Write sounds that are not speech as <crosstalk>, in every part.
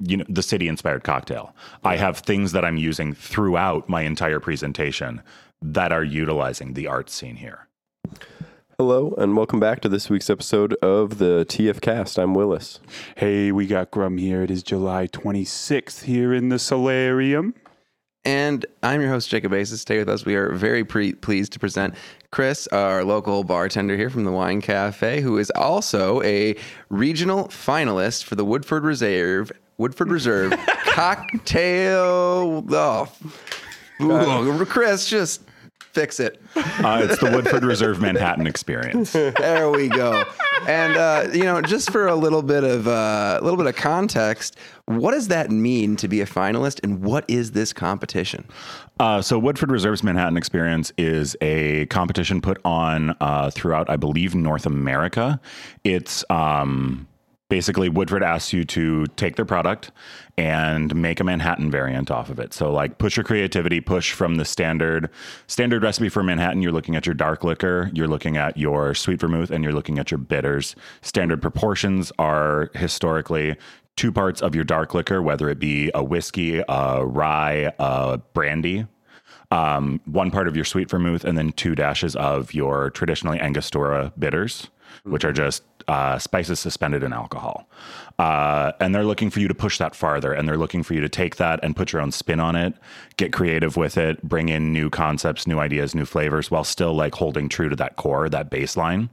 you know the city inspired cocktail. I have things that I'm using throughout my entire presentation that are utilizing the art scene here. Hello, and welcome back to this week's episode of the TF Cast. I'm Willis. Hey, we got Grum here. It is July 26th here in the solarium. And I'm your host, Jacob Aces. Stay with us. We are very pre- pleased to present Chris, our local bartender here from the Wine Cafe, who is also a regional finalist for the Woodford Reserve Woodford Reserve cocktail. Oh, Ooh, Chris, just fix it. Uh, it's the Woodford Reserve Manhattan experience. There we go. And uh, you know, just for a little bit of uh, a little bit of context, what does that mean to be a finalist, and what is this competition? Uh, so, Woodford Reserve's Manhattan Experience is a competition put on uh, throughout, I believe, North America. It's um, basically Woodford asks you to take their product and make a Manhattan variant off of it. So like push your creativity, push from the standard standard recipe for Manhattan. You're looking at your dark liquor, you're looking at your sweet vermouth, and you're looking at your bitters. Standard proportions are historically two parts of your dark liquor, whether it be a whiskey, a rye, a brandy. Um, one part of your sweet vermouth, and then two dashes of your traditionally Angostura bitters, which are just uh, spices suspended in alcohol. Uh, and they're looking for you to push that farther. And they're looking for you to take that and put your own spin on it, get creative with it, bring in new concepts, new ideas, new flavors, while still like holding true to that core, that baseline.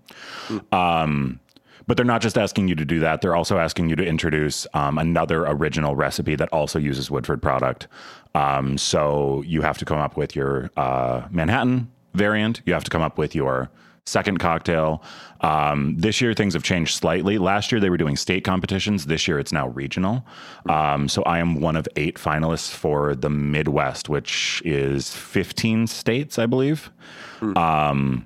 Um, but they're not just asking you to do that. They're also asking you to introduce um, another original recipe that also uses Woodford product. Um, so you have to come up with your uh, Manhattan variant. You have to come up with your second cocktail. Um, this year, things have changed slightly. Last year, they were doing state competitions. This year, it's now regional. Um, so I am one of eight finalists for the Midwest, which is 15 states, I believe. Um,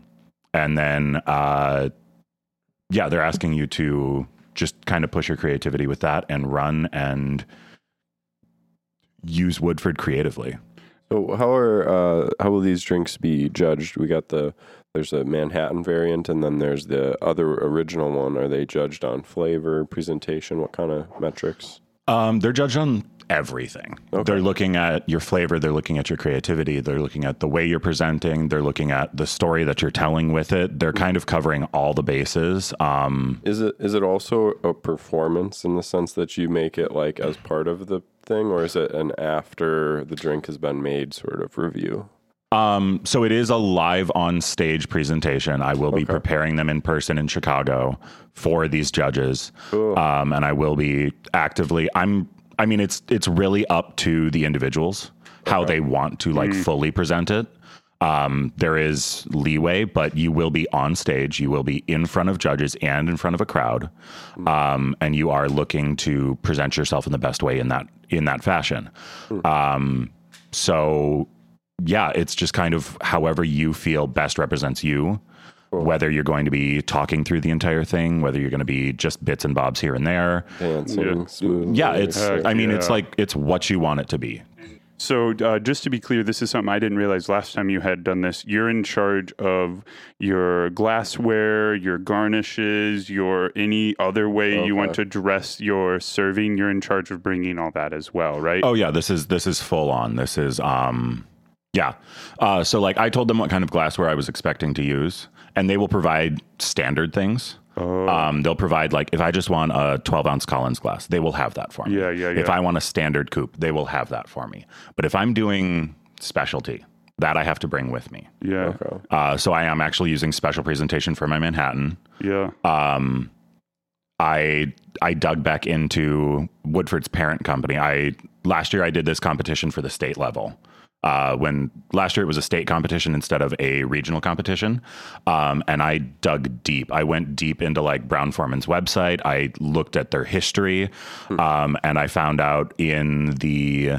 and then, uh, yeah, they're asking you to just kind of push your creativity with that and run and use Woodford creatively. So how are uh, how will these drinks be judged? We got the there's a Manhattan variant, and then there's the other original one. Are they judged on flavor, presentation? What kind of metrics? Um, they're judged on everything. They're looking at your flavor. They're looking at your creativity. They're looking at the way you're presenting. They're looking at the story that you're telling with it. They're kind of covering all the bases. Um, Is it is it also a performance in the sense that you make it like as part of the thing, or is it an after the drink has been made sort of review? Um, so it is a live on stage presentation. I will be preparing them in person in Chicago for these judges. Um, and I will be actively I'm I mean it's it's really up to the individuals how they want to like fully present it. Um, there is leeway, but you will be on stage. You will be in front of judges and in front of a crowd, um, and you are looking to present yourself in the best way in that in that fashion. Um, so yeah, it's just kind of however you feel best represents you. Whether you're going to be talking through the entire thing, whether you're going to be just bits and bobs here and there. Dancing smooth. Yeah, it's, Heck I mean, it's like, it's what you want it to be. So, uh, just to be clear, this is something I didn't realize last time you had done this. You're in charge of your glassware, your garnishes, your any other way you want to dress your serving. You're in charge of bringing all that as well, right? Oh yeah, this is this is full on. This is um yeah. Uh so like I told them what kind of glassware I was expecting to use and they will provide standard things. Oh. Um, they'll provide like if I just want a 12 ounce Collins glass, they will have that for me. Yeah, yeah, If. I want a standard coupe, they will have that for me. But if I'm doing specialty, that I have to bring with me. yeah, Uh, so I am actually using special presentation for my Manhattan. yeah. um, I I dug back into Woodford's parent company. I last year I did this competition for the state level. Uh, when last year it was a state competition instead of a regional competition, um, and I dug deep. I went deep into like Brown Forman's website. I looked at their history, um, and I found out in the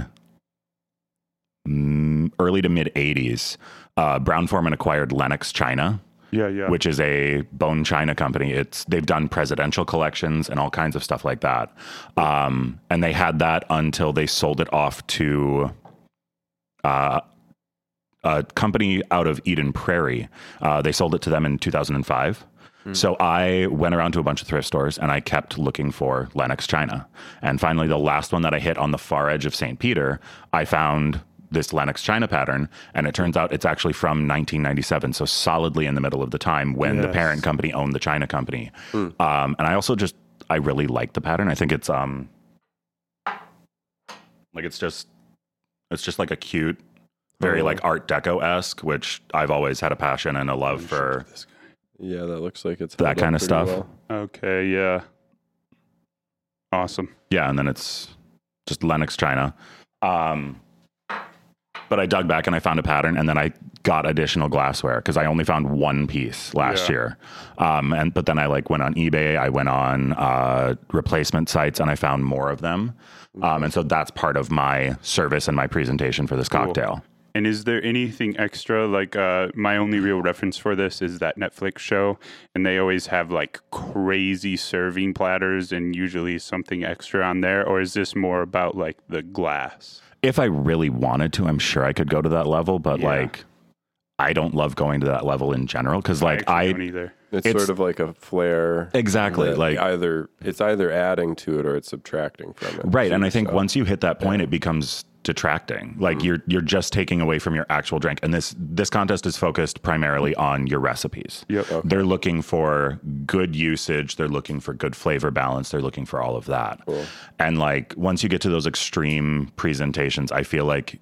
early to mid '80s, uh, Brown Forman acquired Lenox China Yeah, yeah. which is a bone china company. It's they've done presidential collections and all kinds of stuff like that. Um, and they had that until they sold it off to uh, a company out of Eden Prairie. Uh, they sold it to them in 2005. So I went around to a bunch of thrift stores and I kept looking for Lenox China. And finally, the last one that I hit on the far edge of St. Peter, I found this Lenox China pattern. And it turns out it's actually from 1997. So solidly in the middle of the time when the parent company owned the China company. Um, and I also just, I really like the pattern. I think it's, um, like it's just, it's just like a cute, very Oh. like Art Deco esque, which I've always had a passion and a love for. Yeah, that looks like it's That kinda stuff. well. Okay, yeah. Awesome. Yeah, and then it's just Lenox China. Um, but I dug back and I found a pattern, and then I got additional glassware because I only found one piece last Yeah. year. Um, and but then I like went on eBay, I went on uh, replacement sites, and I found more of them. Um, and so that's part of my service and my presentation for this cocktail. And is there anything extra? Like, uh, my only real reference for this is that Netflix show, and they always have like crazy serving platters and usually something extra on there. Or is this more about like the glass? If I really wanted to, I'm sure I could go to that level, but Yeah. like. I don't love going to that level in general because, like, actually I don't either. It's, It's- sort of like a flare. exactly like either it's either adding to it or it's subtracting from it. Right, and I think so- once you hit that point, it becomes detracting. Like mm-hmm. you're you're just taking away from your actual drink. And this this contest is focused primarily on your recipes. Yep. They're looking for good usage. They're looking for good flavor balance. They're looking for all of that. And like once you get to those extreme presentations, I feel like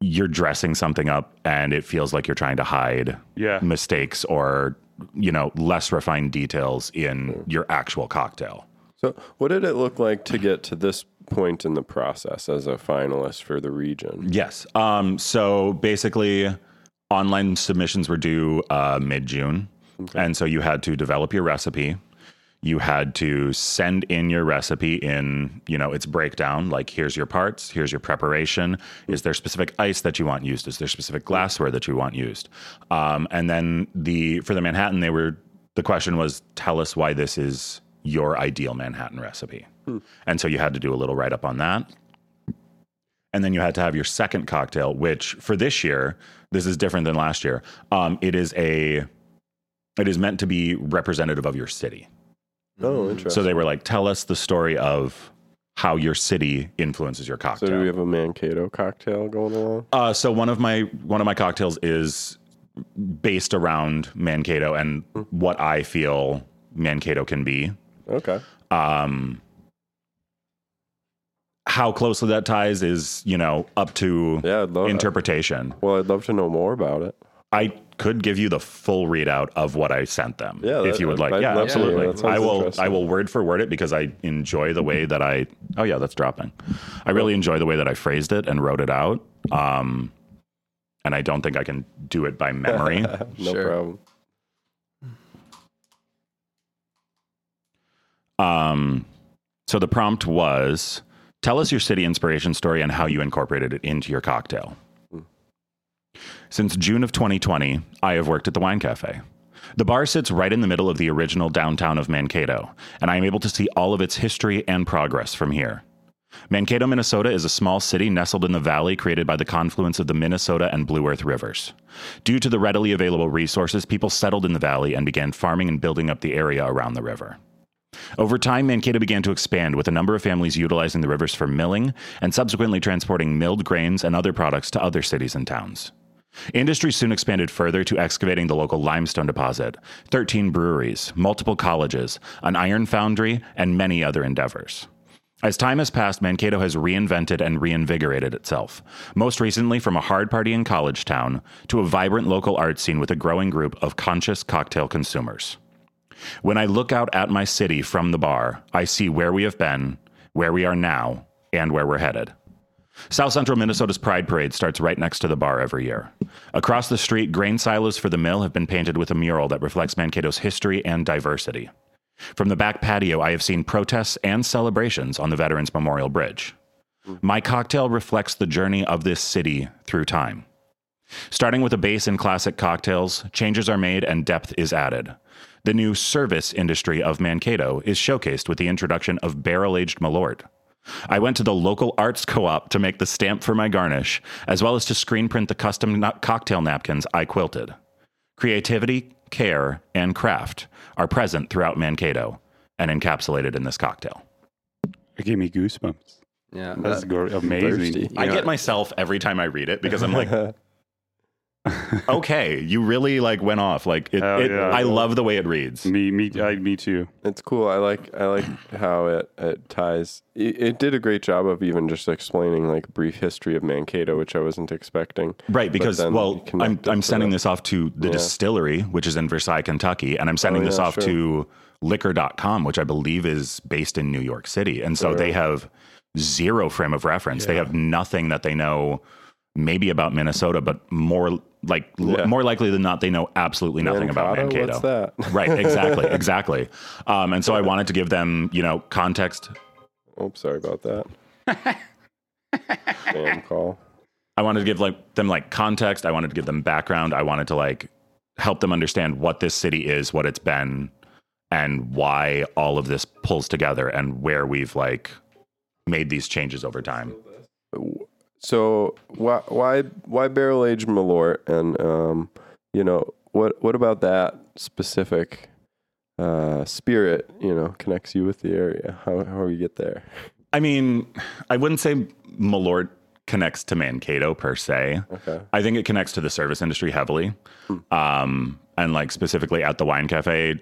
you're dressing something up and it feels like you're trying to hide Yeah. mistakes or you know less refined details in your actual cocktail. So, what did it look like to get to this point in the process as a finalist for the region? Yes. Um, so basically, online submissions were due uh, mid June. And so you had to develop your recipe. You had to send in your recipe in, you know, its breakdown. Like, here's your parts, here's your preparation. Is there specific ice that you want used? Is there specific glassware that you want used? Um, and then the for the Manhattan, they were the question was, tell us why this is your ideal Manhattan recipe. And so you had to do a little write up on that. And then you had to have your second cocktail, which for this year, this is different than last year. Um, it is a, it is meant to be representative of your city. Oh, interesting. So they were like, tell us the story of how your city influences your cocktail. So do we have a Mankato cocktail going along? uh, so one of my one of my cocktails is based around Mankato and what I feel Mankato can be. Okay. Um, how closely that ties is, you know, up to Yeah, interpretation. well, I'd love to know more about it. I could give you the full readout of what I sent them Yeah, if that- you would like. I'd yeah, absolutely. Yeah, I will. I will word for word it because I enjoy the way that I. Oh yeah, that's dropping. I really enjoy the way that I phrased it and wrote it out. Um, and I don't think I can do it by memory. <laughs> no Sure. problem. Um, so the prompt was tell us your city inspiration story and how you incorporated it into your cocktail. Since June of 2020, I have worked at the Wine Cafe. The bar sits right in the middle of the original downtown of Mankato, and I am able to see all of its history and progress from here. Mankato, Minnesota is a small city nestled in the valley created by the confluence of the Minnesota and Blue Earth rivers. Due to the readily available resources, people settled in the valley and began farming and building up the area around the river. Over time, Mankato began to expand, with a number of families utilizing the rivers for milling and subsequently transporting milled grains and other products to other cities and towns. Industry soon expanded further to excavating the local limestone deposit, 13 breweries, multiple colleges, an iron foundry, and many other endeavors. As time has passed, Mankato has reinvented and reinvigorated itself, most recently from a hard partying college town to a vibrant local art scene with a growing group of conscious cocktail consumers. When I look out at my city from the bar, I see where we have been, where we are now, and where we're headed. South Central Minnesota's Pride Parade starts right next to the bar every year. Across the street, grain silos for the mill have been painted with a mural that reflects Mankato's history and diversity. From the back patio, I have seen protests and celebrations on the Veterans Memorial Bridge. My cocktail reflects the journey of this city through time. Starting with a base in classic cocktails, changes are made and depth is added. The new service industry of Mankato is showcased with the introduction of barrel aged Malort. I went to the local arts co op to make the stamp for my garnish, as well as to screen print the custom na- cocktail napkins I quilted. Creativity care, and craft are present throughout Mankato and encapsulated in this cocktail. It gave me goosebumps. Yeah, That's that- go- amazing. thirsty. I get myself every time I read it because I'm like, <laughs> okay, you really like went off. Like, it, Hell it, yeah. I love the way it reads. Me, me, I, me too. It's cool. I like I like how it, it ties. It, it did a great job of even just explaining like brief history of Mankato, which I wasn't expecting. Right, because well, I'm I'm sending the- this off to the Yeah. distillery, which is in Versailles, Kentucky, and I'm oh, sending Oh, this yeah, off sure. to liquor.com, which I believe is based in New York City. And so they have zero frame of reference. They have nothing that they know maybe about Minnesota, but more like l- more likely than not they know absolutely nothing about Mankato? Mankato. What's that? <laughs> Right, exactly, exactly. Um, and so I wanted to give them, you know, context. Oh, sorry about that. <laughs> Spam call. I wanted to give like them like context. I wanted to give them background. I wanted to like help them understand what this city is, what it's been, and why all of this pulls together and where we've like made these changes over time. So why why why barrel aged Malort and um you know what what about that specific uh spirit you know connects you with the area how how you get there I mean, I wouldn't say Malort connects to Mankato per se. okay I think it connects to the service industry heavily. Um, and like specifically at the wine cafe,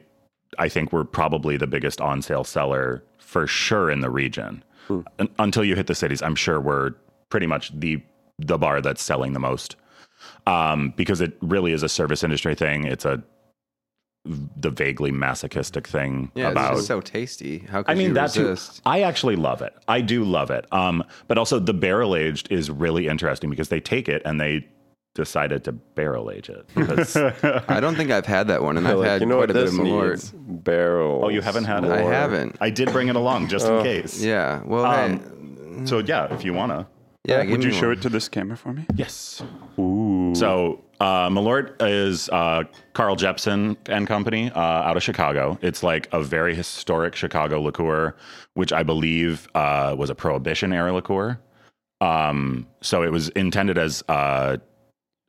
I think we're probably the biggest on sale seller for sure in the region. Un- until you hit the cities, I'm sure we're pretty much the the bar that's selling the most. Um, because it really is a service industry thing. It's a the vaguely masochistic thing yeah, about it's so tasty. How could I mean you that too. resist? I actually love it. I do love it. Um, but also the barrel aged is really interesting because they take it and they decided to barrel age it. Because, <laughs> I don't think I've had that one, and I've Like, had you know quite what a bit this of Malort. barrel oh, you haven't had it? I haven't. I did bring it along just in case. Yeah. Well, Um, hey, So yeah, if you wanna. Yeah. give Would you show one. it to this camera for me? Yes. Ooh. So uh, Malort is uh, Carl Jeppson and Company uh, out of Chicago. It's like a very historic Chicago liqueur, which I believe uh, was a Prohibition era liqueur. Um, so it was intended as uh,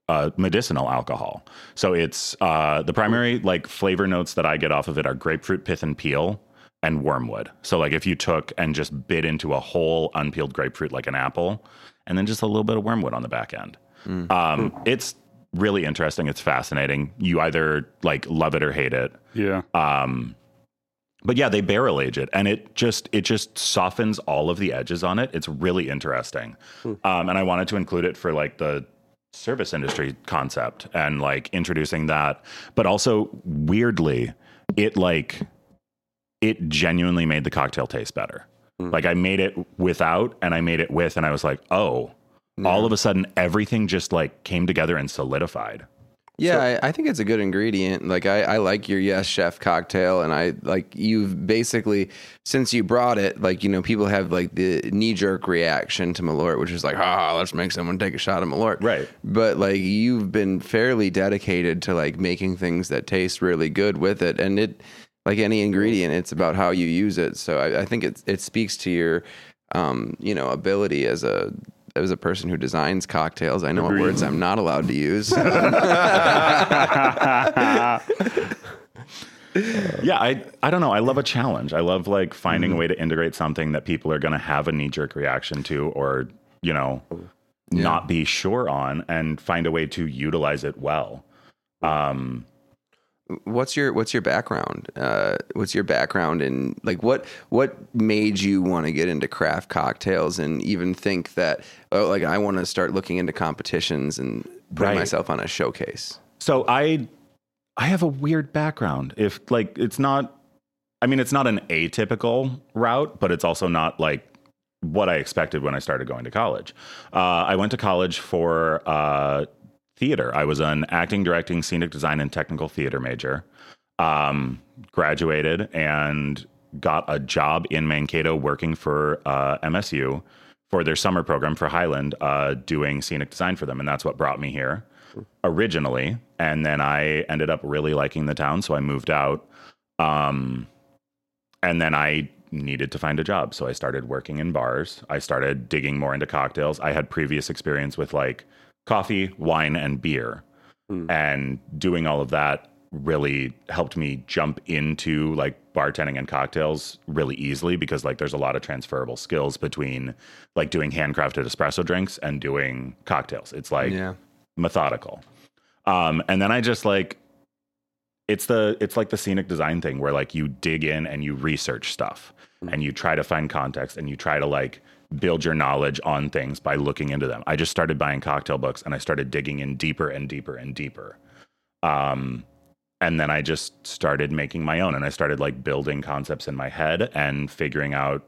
uh, medicinal alcohol. So it's uh, the primary like flavor notes that I get off of it are grapefruit pith and peel and wormwood. So like if you took and just bit into a whole unpeeled grapefruit like an apple, and then just a little bit of wormwood on the back end. Um, it's really interesting. It's fascinating. You either like love it or hate it. yeah. Um, but yeah, they barrel age it, and it just it just softens all of the edges on it. It's really interesting, um, and I wanted to include it for like the service industry concept and like introducing that, but also weirdly, it like it genuinely made the cocktail taste better. Like I made it without, and I made it with, and I was like, oh. All of a sudden, everything just like came together and solidified. Yeah, I, I think it's a good ingredient. Like I, I like your Yes Chef cocktail, and I like you've basically since you brought it, like you know, people have like the knee jerk reaction to Malort, which is like, ah, let's make someone take a shot of Malort, Right. But like you've been fairly dedicated to like making things that taste really good with it, and it like any ingredient, it's about how you use it. So I, I think it it speaks to your, um, you know, ability as a as a person who designs cocktails. I know what words I'm not allowed to use. <laughs> <laughs> yeah i i don't know i love a challenge i love like finding a way to integrate something that people are going to have a knee-jerk reaction to or you know not be sure on and find a way to utilize it well um what's your what's your background? Uh what's your background and like what what made you want to get into craft cocktails and even think that oh like i want to start looking into competitions and putting Right. myself on a showcase? So i i have a weird background. If like it's not i mean it's not an atypical route but it's also not like what i expected when i started going to college. Uh, i went to college for uh, theater. I was an acting directing scenic design and technical theater major. Um, graduated and got a job in mankato working for uh, msu for their summer program for highland uh, doing scenic design for them and that's what brought me here originally. And then i ended up really liking the town so i moved out. Um, and then i needed to find a job so i started working in bars. I started digging more into cocktails. I had previous experience with like coffee wine and beer and doing all of that really helped me jump into like bartending and cocktails really easily because like there's a lot of transferable skills between like doing handcrafted espresso drinks and doing cocktails. It's like Yeah. methodical. Um, and then I just like it's the it's like the scenic design thing where like you dig in and you research stuff and you try to find context and you try to like build your knowledge on things by looking into them. I just started buying cocktail books and I started digging in deeper and deeper and deeper. Um and then I just started making my own and I started like building concepts in my head and figuring out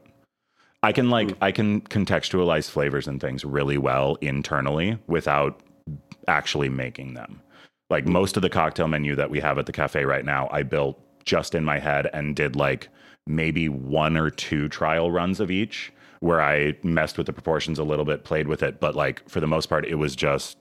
I can like I can contextualize flavors and things really well internally without actually making them. Like most of the cocktail menu that we have at the cafe right now, I built just in my head and did like maybe one or two trial runs of each where I messed with the proportions a little bit, played with it, but like for the most part it was just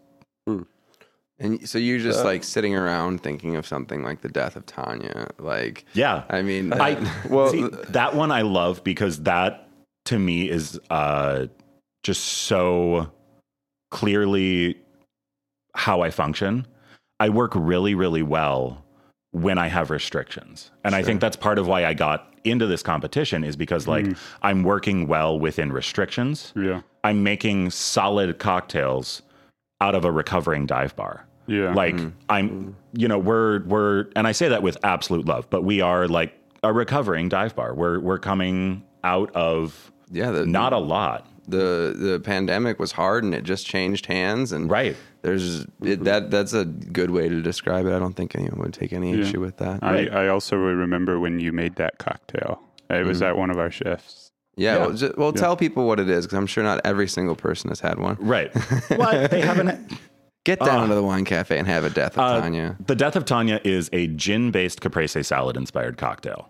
And so you're just like sitting around thinking of something like the death of Tanya. Like, yeah. I mean, I <laughs> Well, see, that one I love because that to me is uh, just so clearly how I function. I work really, really well when I have restrictions, and I think that's part of why I got into this competition is because like mm. I'm working well within restrictions. Yeah. I'm making solid cocktails out of a recovering dive bar. Yeah. Like mm. I'm, you know, we're we're, and I say that with absolute love, but we are like a recovering dive bar. We're we're coming out of yeah, the, not a lot, the the pandemic was hard and it just changed hands and right? There's it, that that's a good way to describe it. I don't think anyone would take any issue with that. I, I also remember when you made that cocktail. It was at one of our shifts. yeah, yeah. well, ju- well tell people what it is because I'm sure not every single person has had one. Right. <laughs> What they haven't. Get down to the wine cafe and have a death of Uh, Tanya. The Death of Tanya is a gin-based caprese salad-inspired cocktail.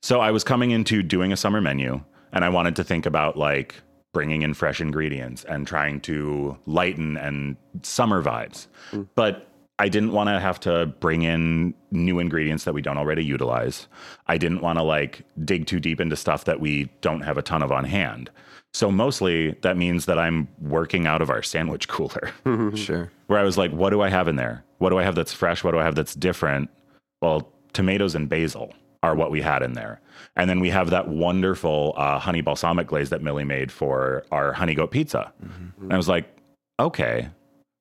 So I was coming into doing a summer menu, and I wanted to think about like bringing in fresh ingredients and trying to lighten and summer vibes. Mm. But I didn't want to have to bring in new ingredients that we don't already utilize. I didn't want to like dig too deep into stuff that we don't have a ton of on hand. So mostly that means that I'm working out of our sandwich cooler <laughs> mm-hmm. Sure. where I was like, what do I have in there? What do I have that's fresh? What do I have that's different? Well, tomatoes and basil are what we had in there. And then we have that wonderful uh, honey balsamic glaze that Millie made for our honey goat pizza. And I was like, okay,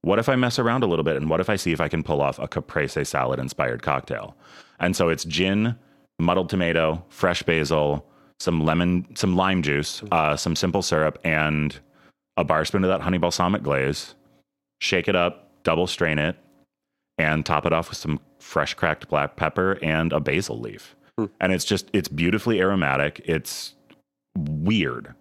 what if I mess around a little bit and what if I see if I can pull off a caprese salad inspired cocktail? And so it's gin, muddled tomato, fresh basil, some lemon, some lime juice, uh, some simple syrup, and a bar spoon of that honey balsamic glaze. Shake it up, double strain it, and top it off with some fresh cracked black pepper and a basil leaf. And it's just it's beautifully aromatic. It's weird.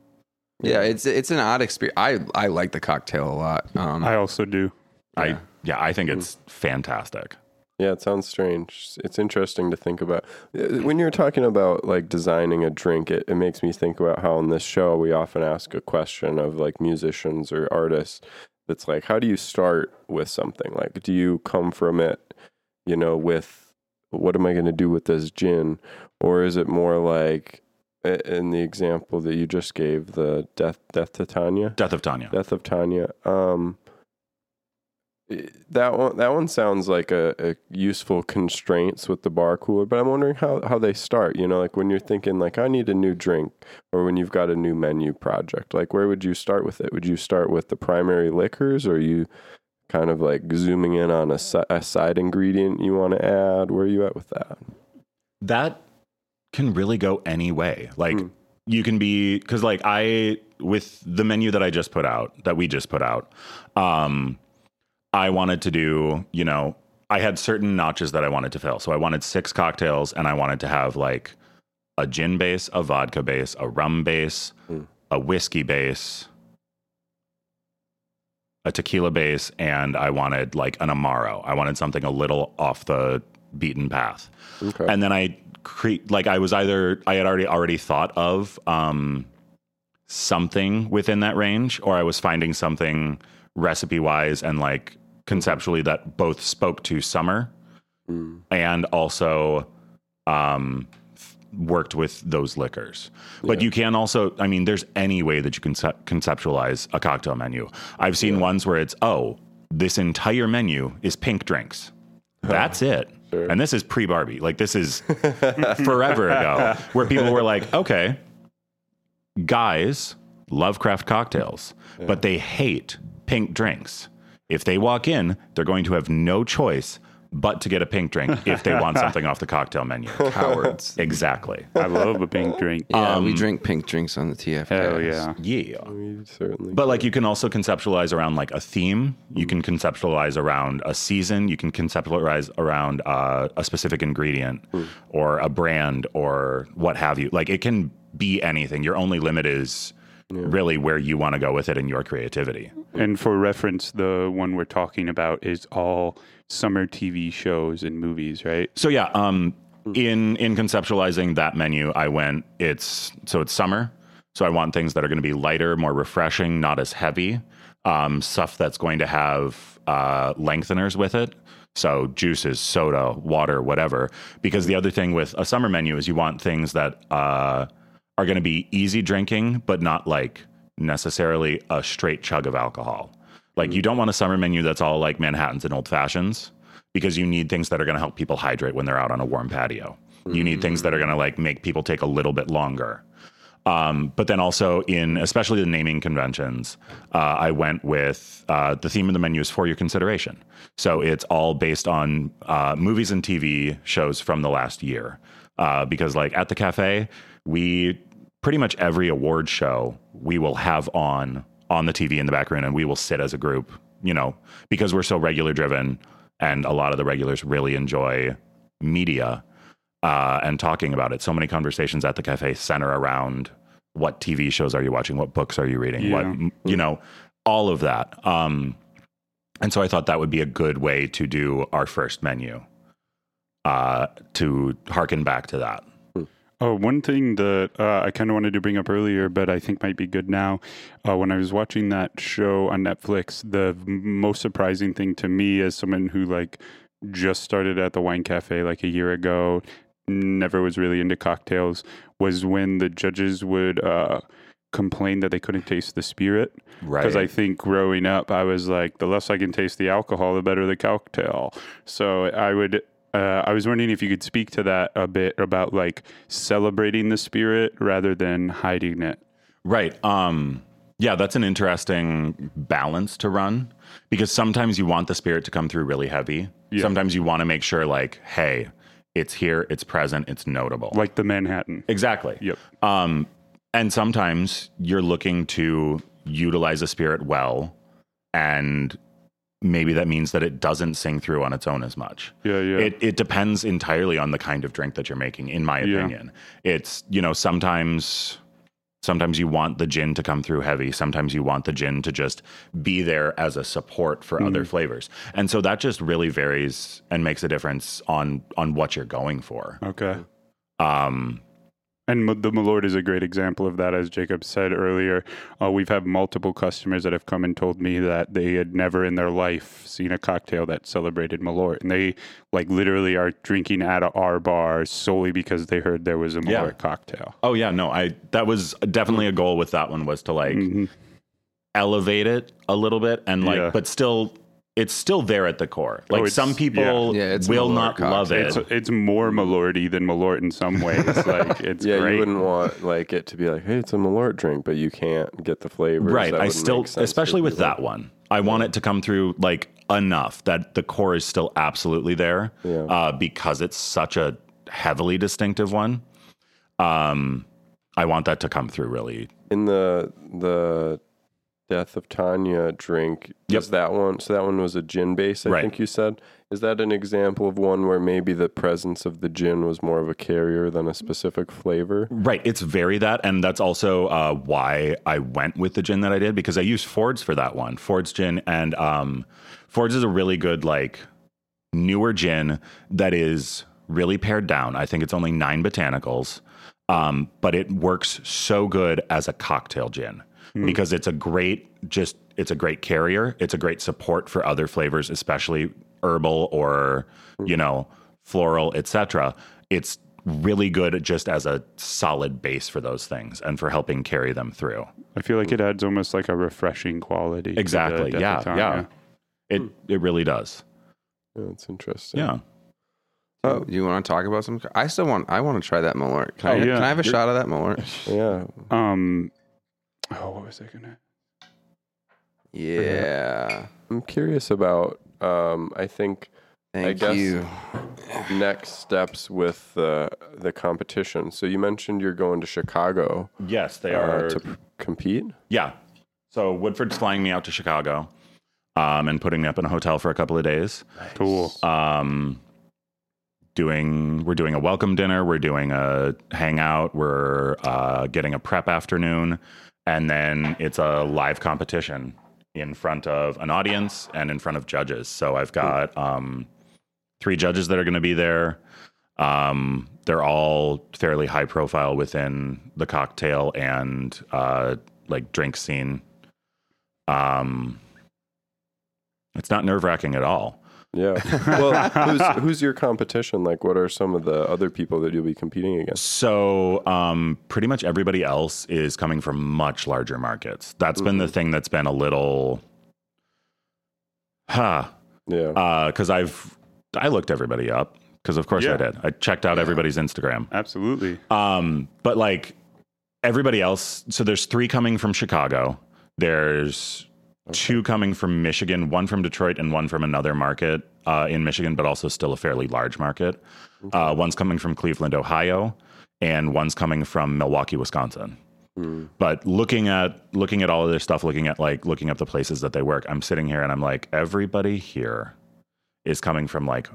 Yeah, it's it's an odd experience. I I like the cocktail a lot. Um, I also do. I yeah, I think it's fantastic. Yeah, it sounds strange. It's interesting to think about. Uh, When you're talking about like designing a drink, it, it makes me think about how on this show we often ask a question of like musicians or artists that's like, how do you start with something? Like, do you come from it, you know, with what am I going to do with this gin? Or is it more like in the example that you just gave, the death, death to Tanya? Death of Tanya. Death of Tanya. Um, that one that one sounds like a, a useful constraints with the bar cooler, but I'm wondering how, how they start. You know, like when you're thinking like I need a new drink, or when you've got a new menu project, like where would you start with it? Would you start with the primary liquors, or you kind of like zooming in on a, si- a side ingredient you want to add? Where are you at with that? that can really go any way. Like Hmm. you can be because like I with the menu that I just put out that we just put out, um, I wanted to do you know I had certain notches that I wanted to fill. So I wanted six cocktails and I wanted to have like a gin base, a vodka base, a rum base, Hmm. a whiskey base. A tequila base, and I wanted like an amaro. I wanted something a little off the beaten path Okay. and then I create like I was either I had already already thought of um, something within that range, or I was finding something recipe wise and like conceptually that both spoke to summer Mm. and also um, worked with those liquors. But you can also, I mean, there's any way that you can conce- conceptualize a cocktail menu. I've seen ones where it's oh, this entire menu is pink drinks. That's it. And this is pre Barbie. Like this is <laughs> forever ago, where people were like, okay, guys love craft cocktails, but they hate pink drinks. If they walk in, they're going to have no choice but to get a pink drink if they want <laughs> something off the cocktail menu. Cowards. Exactly. I love a pink drink. Yeah, we drink pink drinks on the TF. Hell yeah. Yeah. We certainly. But like you can also conceptualize around like a theme. You can conceptualize around a season. You can conceptualize around uh, a specific ingredient or a brand or what have you. Like it can be anything. Your only limit is really where you want to go with it and your creativity. And for reference, the one we're talking about is all summer TV shows and movies, right? So yeah, um, in in conceptualizing that menu, I went. It's so it's summer, so I want things that are going to be lighter, more refreshing, not as heavy. Um, stuff that's going to have uh, lengtheners with it. So juices, soda, water, whatever. Because the other thing with a summer menu is you want things that uh, are going to be easy drinking, but not like necessarily a straight chug of alcohol. Like you don't want a summer menu that's all like Manhattans and old fashions because you need things that are going to help people hydrate when they're out on a warm patio. You need things that are going to like make people take a little bit longer. Um, but then also in especially the naming conventions, uh, I went with uh, the theme of the menu is for your consideration. So it's all based on uh, movies and TV shows from the last year. Uh, because like at the cafe, we pretty much every award show we will have on on the TV in the background, and we will sit as a group. You know, because we're so regular driven, and a lot of the regulars really enjoy media uh, and talking about it. So many conversations at the cafe center around what TV shows are you watching, what books are you reading, Yeah. what you know, all of that. Um, and so I thought that would be a good way to do our first menu, uh, to harken back to that. Oh, one thing that uh, I kind of wanted to bring up earlier, but I think might be good now. Uh, when I was watching that show on Netflix, the most surprising thing to me, as someone who like just started at the wine cafe like a year ago, never was really into cocktails, was when the judges would uh, complain that they couldn't taste the spirit. Right. Because I think growing up, I was like, the less I can taste the alcohol, the better the cocktail. So I would. Uh, I was wondering if you could speak to that a bit about like celebrating the spirit rather than hiding it. Right. Um, yeah, that's an interesting balance to run because sometimes you want the spirit to come through really heavy. Yeah. Sometimes you want to make sure, like, hey, it's here, it's present, it's notable. Like the Manhattan. exactly. Yep. Um, and sometimes you're looking to utilize a spirit well, and maybe that means that it doesn't sing through on its own as much. Yeah, yeah. It it depends entirely on the kind of drink that you're making, in my Yeah. opinion. It's you know sometimes sometimes you want the gin to come through heavy. Sometimes you want the gin to just be there as a support for Mm. other flavors, and so that just really varies and makes a difference on on what you're going for. okay. Um, And the Malort is a great example of that. As Jacob said earlier, uh, we've had multiple customers that have come and told me that they had never in their life seen a cocktail that celebrated Malort. And they like literally are drinking at our bar solely because they heard there was a Malort Yeah. cocktail. oh yeah, no, I that was definitely a goal with that one was to like Mhm. elevate it a little bit and like, Yeah. but still. It's still there at the core. Like it's- some people yeah. Yeah, it's will Malort not love it. It's it's more Malorty than Malort in some ways. <laughs> like it's yeah, great. you wouldn't want like it to be like, hey, it's a Malort drink, but you can't get the flavors. right That i still make especially with people. that one i want it to come through like enough that the core is still absolutely there Yeah. uh, because it's such a heavily distinctive one um i want that to come through really in the the Death of Tanya drink. Yep. Is that one? So that one was a gin base. I Right. think you said. Is that an example of one where maybe the presence of the gin was more of a carrier than a specific flavor? right it's very that and that's also uh, why i went with the gin that i did because i used ford's for that one ford's gin and um ford's is a really good like newer gin that is really pared down i think it's only nine botanicals um, but it works so good as a cocktail gin Hmm. because it's a great just it's a great carrier it's a great support for other flavors especially herbal or hmm. you know floral etc it's really good just as a solid base for those things and for helping carry them through I feel like it adds almost like a refreshing quality. to the exactly Death yeah yeah it hmm. it really does Yeah, that's interesting. yeah Do you oh. want to talk about some? I still want. I want to try that Malort. Can, oh, I, Oh, yeah. can I have a You're- shot of that Malort? <laughs> Yeah. Um. Oh, what was I gonna? Yeah. I'm curious about. Um, I think Thank guess- you. next steps with the the competition. So you mentioned you're going to Chicago Yes, they uh, are. to p- compete. yeah. So Woodford's flying me out to Chicago um, and putting me up in a hotel for a couple of days. Cool. um, doing we're doing a welcome dinner we're doing a hangout we're uh, getting a prep afternoon and then it's a live competition in front of an audience and in front of judges. So i've got um, three judges that are going to be there. Um, they're all fairly high profile within the cocktail and uh, like drink scene. Um, it's not nerve-wracking at all Yeah. <laughs> Well, who's who's your competition? Like, what are some of the other people that you'll be competing against? So, um, pretty much everybody else is coming from much larger markets. That's been the thing that's been a little, huh? Yeah. Because I've I looked everybody up because of course I did. I checked out everybody's Instagram. Absolutely. Um, but like everybody else, so there's three coming from Chicago. There's two coming from Michigan, one from Detroit, and one from another market uh, in Michigan, but also still a fairly large market. Uh, one's coming from Cleveland, Ohio, and one's coming from Milwaukee, Wisconsin. But looking at looking at all of their stuff, looking at like looking up the places that they work, I'm sitting here and I'm like, everybody here is coming from like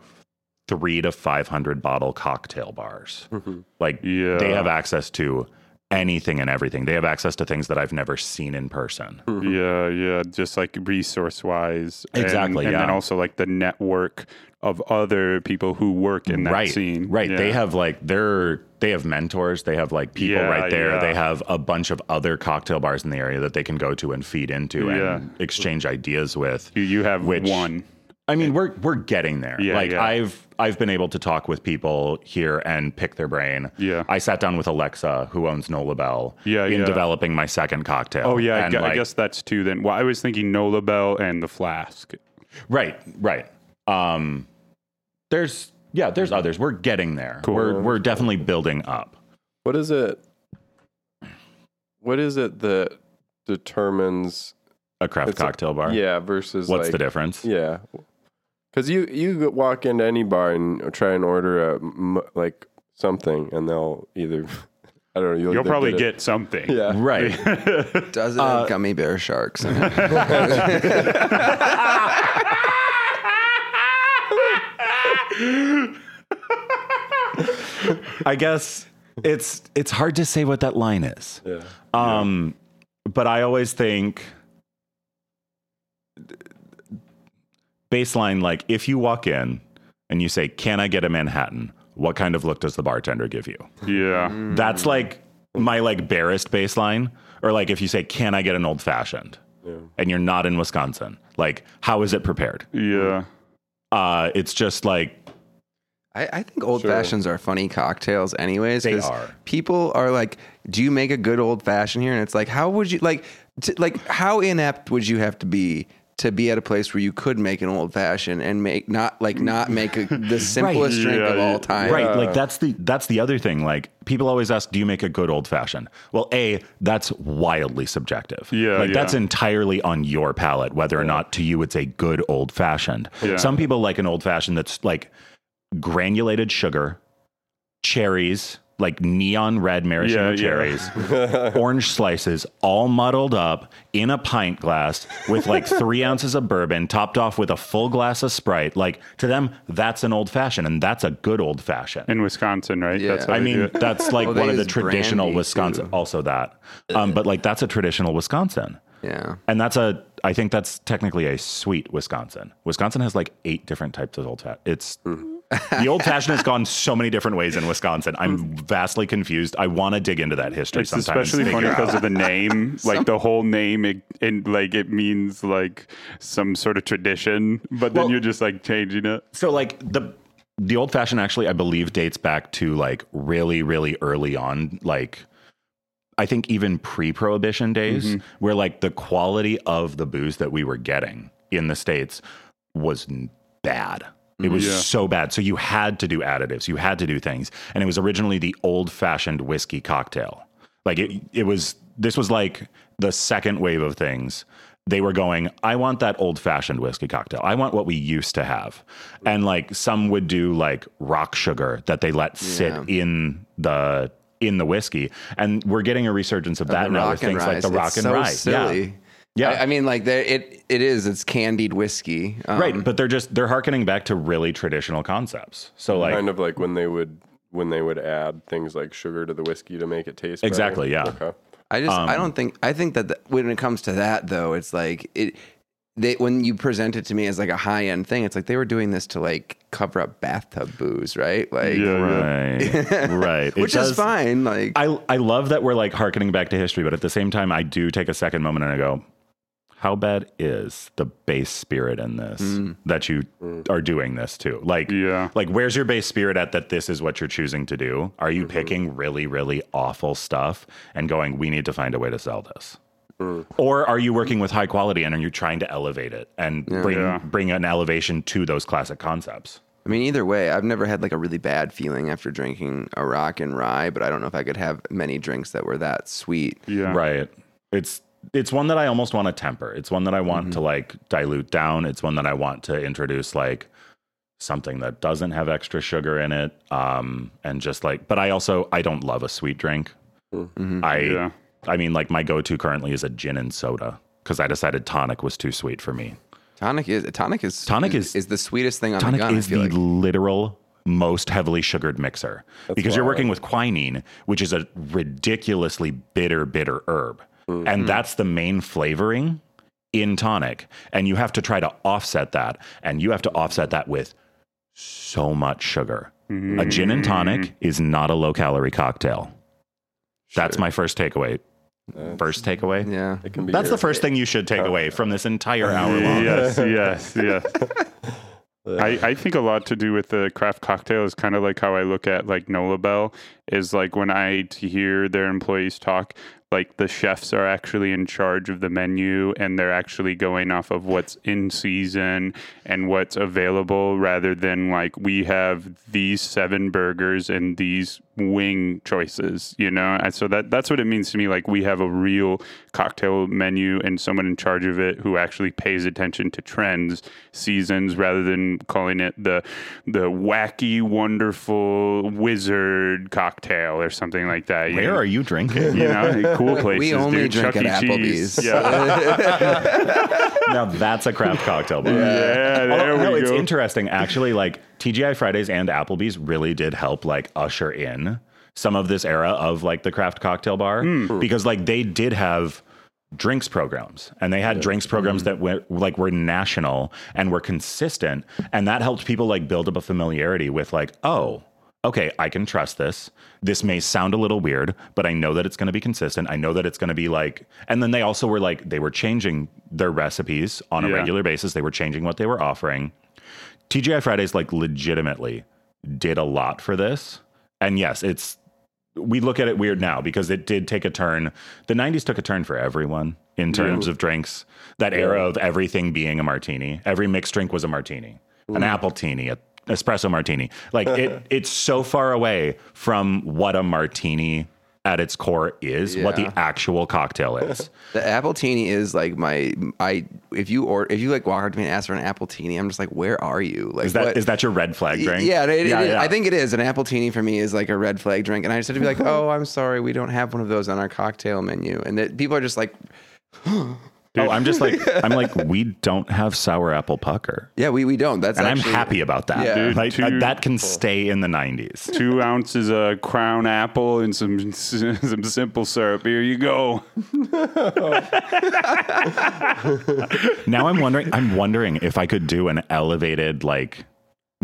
three to five hundred bottle cocktail bars. <laughs> Like Yeah. they have access to anything and everything. They have access to things that I've never seen in person. Mm-hmm. Yeah, yeah, just like resource wise. Exactly, And, and then also like the network of other people who work in that right, scene. right. They have like they're they have mentors. They have like people Yeah, right there. yeah. They have a bunch of other cocktail bars in the area that they can go to and feed into Yeah. and exchange ideas with. You, you have Which- one. I mean, we're we're getting there. Yeah, like yeah. I've I've been able to talk with people here and pick their brain. Yeah. I sat down with Alexa, who owns Nola Bell, Yeah, in yeah. developing my second cocktail. Oh yeah, I, And, gu- I guess that's two then. Well, I was thinking Nola Bell and the Flask. Right, right. Um, there's yeah, there's others. We're getting there. Cool. We're we're definitely building up. What is it? What is it that determines? A craft It's a- cocktail bar. Yeah, versus What's like, the difference? Yeah, because you you walk into any bar and try and order a m- like something, and they'll either <laughs> I don't know. You'll, You'll probably it- get something. yeah. <laughs> Right. Does it Uh, have gummy bear sharks? In <laughs> it? I guess it's it's hard to say what that line is. Yeah. Um, but I always think baseline like if you walk in and you say, "Can I get a Manhattan?" What kind of look does the bartender give you? Yeah. That's like my like barest baseline. Or like if you say, "Can I get an old fashioned?" Yeah. and you're not in Wisconsin, like how is it prepared? Yeah. Uh, it's just like I, I think old Sure. fashions are funny cocktails, anyways. They 'cause are. People are like, "Do you make a good old fashioned here?" And it's like, how would you like, t- like how inept would you have to be to be at a place where you could make an old fashioned and make not like not make a, the <laughs> simplest drink of all time? right like that's the that's the other thing like people always ask do you make a good old fashioned well a that's wildly subjective Yeah, like yeah. that's entirely on your palate whether or not to you it's a good old fashioned Yeah. some people like an old fashioned that's like granulated sugar cherries like neon red maraschino Yeah, yeah. cherries <laughs> orange slices all muddled up in a pint glass with like <laughs> three ounces of bourbon topped off with a full glass of sprite like to them that's an old fashioned and that's a good old fashioned In Wisconsin, right? Yeah. That's how I mean, that's like <laughs> Well, one of the traditional Wisconsin. too. Also, that, um, but like that's a traditional Wisconsin, Yeah. and that's a. I think that's technically a sweet Wisconsin. Wisconsin has like eight different types of old fashioned. It's <laughs> the old fashioned has gone so many different ways in Wisconsin. I'm vastly confused. I want to dig into that history It's sometime. especially funny because of the name, <laughs> like the whole name, it, and like it means like some sort of tradition, but then Well- you're just like changing it. So like the the old fashioned actually I believe dates back to like really really early on like I think even pre-prohibition days Mm-hmm. where like the quality of the booze that we were getting in the states was bad. It was Yeah. so bad. So you had to do additives. You had to do things. And it was originally the old fashioned whiskey cocktail. Like it, it was, this was like the second wave of things. They were going, I want that old fashioned whiskey cocktail. I want what we used to have. And like some would do like rock sugar that they let sit Yeah. in the in the whiskey. And we're getting a resurgence of that now with things like the rock It's and so rye. Silly. Yeah. Yeah. I, I mean, like it it is. It's candied whiskey. Um, right. But they're just they're harkening back to really traditional concepts. So like kind of like when they would when they would add things like sugar to the whiskey to make it taste better. Exactly, yeah. Okay. I just Um, I don't think I think that the, when it comes to that though, it's like it. They, when you present it to me as like a high end thing, it's like they were doing this to like cover up bathtub booze, right? Like, Yeah. <laughs> right. right. Which does- is fine. Like, I I love that we're like harkening back to history, but at the same time, I do take a second moment and I go, how bad is the base spirit in this mm. that you mm. are doing this to? Like, Yeah. like where's your base spirit at that this is what you're choosing to do? Are you mm-hmm. picking really, really awful stuff and going, we need to find a way to sell this? Mm. Or are you working with high quality and are you trying to elevate it and bring Yeah. bring an elevation to those classic concepts? I mean, either way, I've never had like a really bad feeling after drinking a rock and rye, but I don't know if I could have many drinks that were that sweet. Yeah. Right. It's it's one that I almost want to temper. It's one that I want to like dilute down. It's one that I want to introduce like something that doesn't have extra sugar in it. Um and just like but I also I don't love a sweet drink. I Yeah. I mean like my go-to currently is a gin and soda cuz I decided tonic was too sweet for me. Tonic is tonic is Tonic is, is- is the sweetest thing on Tonic the gun. is I feel the like. literal most heavily sugared mixer because you're wild. working with quinine, which is a ridiculously bitter, bitter herb. And mm-hmm. that's the main flavoring in tonic. And you have to try to offset that. And you have to offset that with so much sugar. A gin and tonic mm. is not a low calorie cocktail. That's my first takeaway. First takeaway? Yeah. It can be That's your- the first thing you should take uh, away from this entire uh, hour long. Yes, <laughs> yes, yes. I, I think a lot to do with the craft cocktail is kind of like how I look at like Nola Bell is like when I hear their employees talk, like the chefs are actually in charge of the menu and they're actually going off of what's in season and what's available rather than like we have these seven burgers and these wing choices, you know? And so that that's what it means to me. Like we have a real cocktail menu and someone in charge of it who actually pays attention to trends, seasons, rather than calling it the the wacky, wonderful wizard cocktail or something like that. Where know? are you drinking? <laughs> you know, <laughs> cool <laughs> places. We only dude. drink Chuck at E. Applebee's. Yeah, now that's a craft cocktail bar. yeah. There Although, no, we it's interesting. Actually, like TGI Fridays and Applebee's really did help like usher in some of this era of like the craft cocktail bar hmm. because like they did have drinks programs and they had drinks programs hmm. that went like were national and were consistent and that helped people like build up a familiarity with like oh okay i can trust this this may sound a little weird but i know that it's going to be consistent i know that it's going to be like and then they also were like they were changing their recipes on a Yeah. regular basis they were changing what they were offering TGI Fridays like legitimately did a lot for this. And yes, it's we look at it weird now because it did take a turn. The 90s took a turn for everyone in terms of drinks. That era of everything being a martini. Every mixed drink was a martini. An mm. appletini, a espresso martini. Like it <laughs> it's so far away from what a martini at its core is, what the actual cocktail <laughs> is. The appletini is like my I if you or if you like walk up to me and ask for an appletini, I'm just like, where are you? Like Is that what- is that your red flag drink? Yeah, it, it- Yeah, it- yeah. I think it is. An appletini for me is like a red flag drink, and I just have to be like, <laughs> "Oh, I'm sorry, we don't have one of those on our cocktail menu." And that people are just like, <gasps> Oh, I'm just like <laughs> I'm like we don't have sour apple pucker. "Yeah, we, we don't." That's and actually, I'm happy about that. Yeah. Dude, Like, two- that can stay in the 90s. <laughs> Two ounces of crown apple and some <laughs> some simple syrup. Here you go. Now I'm wondering I'm wondering if I could do an elevated like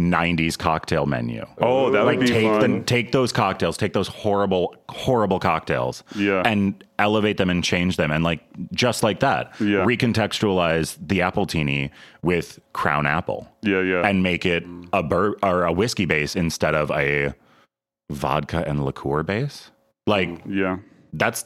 90s cocktail menu. Oh, that would like be take fun. the take those cocktails, take those horrible horrible cocktails Yeah. and elevate them and change them and like just like that. Yeah. Recontextualize the appletini with crown apple. yeah, yeah. and make it a bur- or a whiskey base instead of a vodka and liqueur base. Like mm, yeah. that's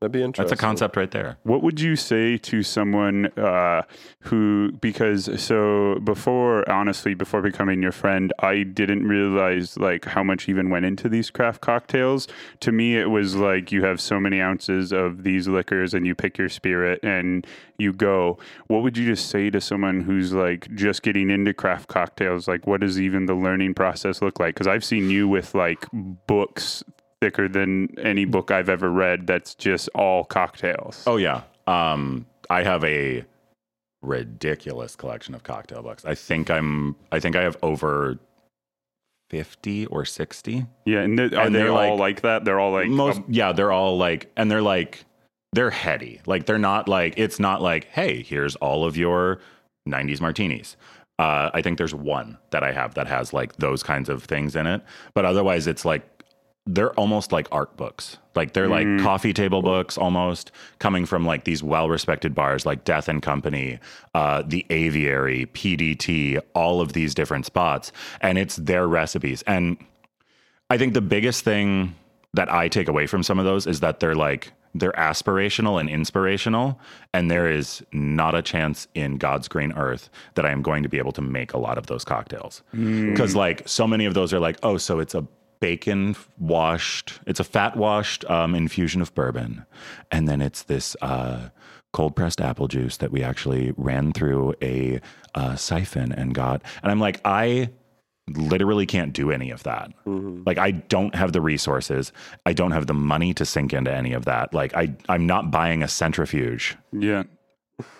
That'd be interesting. That's a concept right there. What would you say to someone uh, who, because so before, honestly, before becoming your friend, I didn't realize like how much even went into these craft cocktails. To me, it was like you have so many ounces of these liquors and you pick your spirit and you go. What would you just say to someone who's like just getting into craft cocktails? Like, what does even the learning process look like? Because I've seen you with like books thicker than any book I've ever read that's just all cocktails. Oh yeah. Um, I have a ridiculous collection of cocktail books. I think I'm. I think I have over fifty or sixty. Yeah, and, th- are And they they're all like- like that? They're all like Most. um, yeah, they're all like, and they're like, they're heady. Like they're not like. It's not like, hey, here's all of your '90s martinis. Uh, I think there's one that I have that has like those kinds of things in it, but otherwise it's like they're almost like art books. Like they're like coffee table books almost coming from like these well-respected bars like Death and Company, uh, the Aviary, PDT, all of these different spots, and it's their recipes. And I think the biggest thing that I take away from some of those is that they're like they're aspirational and inspirational, and there is not a chance in God's green earth that I am going to be able to make a lot of those cocktails because like so many of those are like oh so it's a bacon washed it's a fat washed um, infusion of bourbon and then it's this uh, cold pressed apple juice that we actually ran through a uh, siphon and got and i'm like i literally can't do any of that. Like I don't have the resources. I don't have the money to sink into any of that. Like I I'm not buying a centrifuge yeah.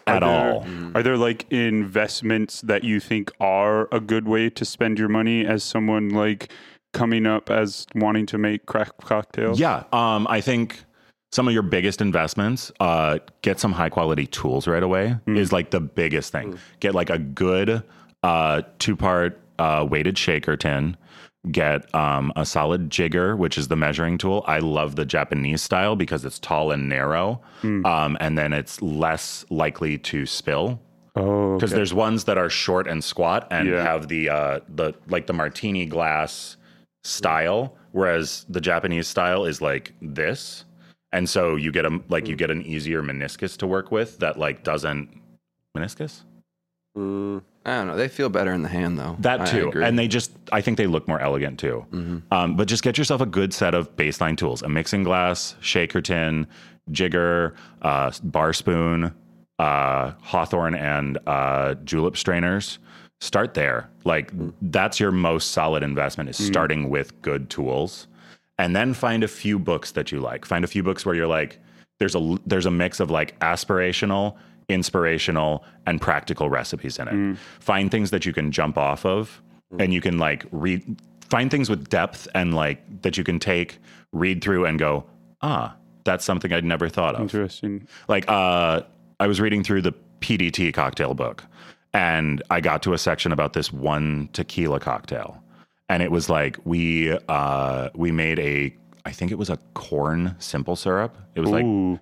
at all. Are there like investments that you think are a good way to spend your money as someone like coming up as wanting to make craft cocktails? Yeah. Um I think some of your biggest investments, uh, get some high quality tools right away is like the biggest thing. Get like a good uh two part uh weighted shaker tin. Get um, a solid jigger, which is the measuring tool. I love the Japanese style because it's tall and narrow, um, and then it's less likely to spill. Oh, because there's ones that are short and squat and Yeah. have the uh the like the martini glass style whereas the japanese style is like this. And so you get a like you get an easier meniscus to work with that like doesn't meniscus? Mm, I don't know. They feel better in the hand though. that too. and they just i think they look more elegant too. Um, but just get yourself a good set of baseline tools a mixing glass shaker tin jigger uh, bar spoon uh, hawthorne and uh, julep strainers start there. Like that's your most solid investment is starting with good tools. And then find a few books that you like. Find a few books where you're like there's a there's a mix of like aspirational inspirational and practical recipes in it. Find things that you can jump off of and you can like read find things with depth and like that you can take read through and go ah that's something i'd never thought of. Interesting. like uh i was reading through the pdt cocktail book and i got to a section about this one tequila cocktail and it was like we uh we made a i think it was a corn simple syrup it was like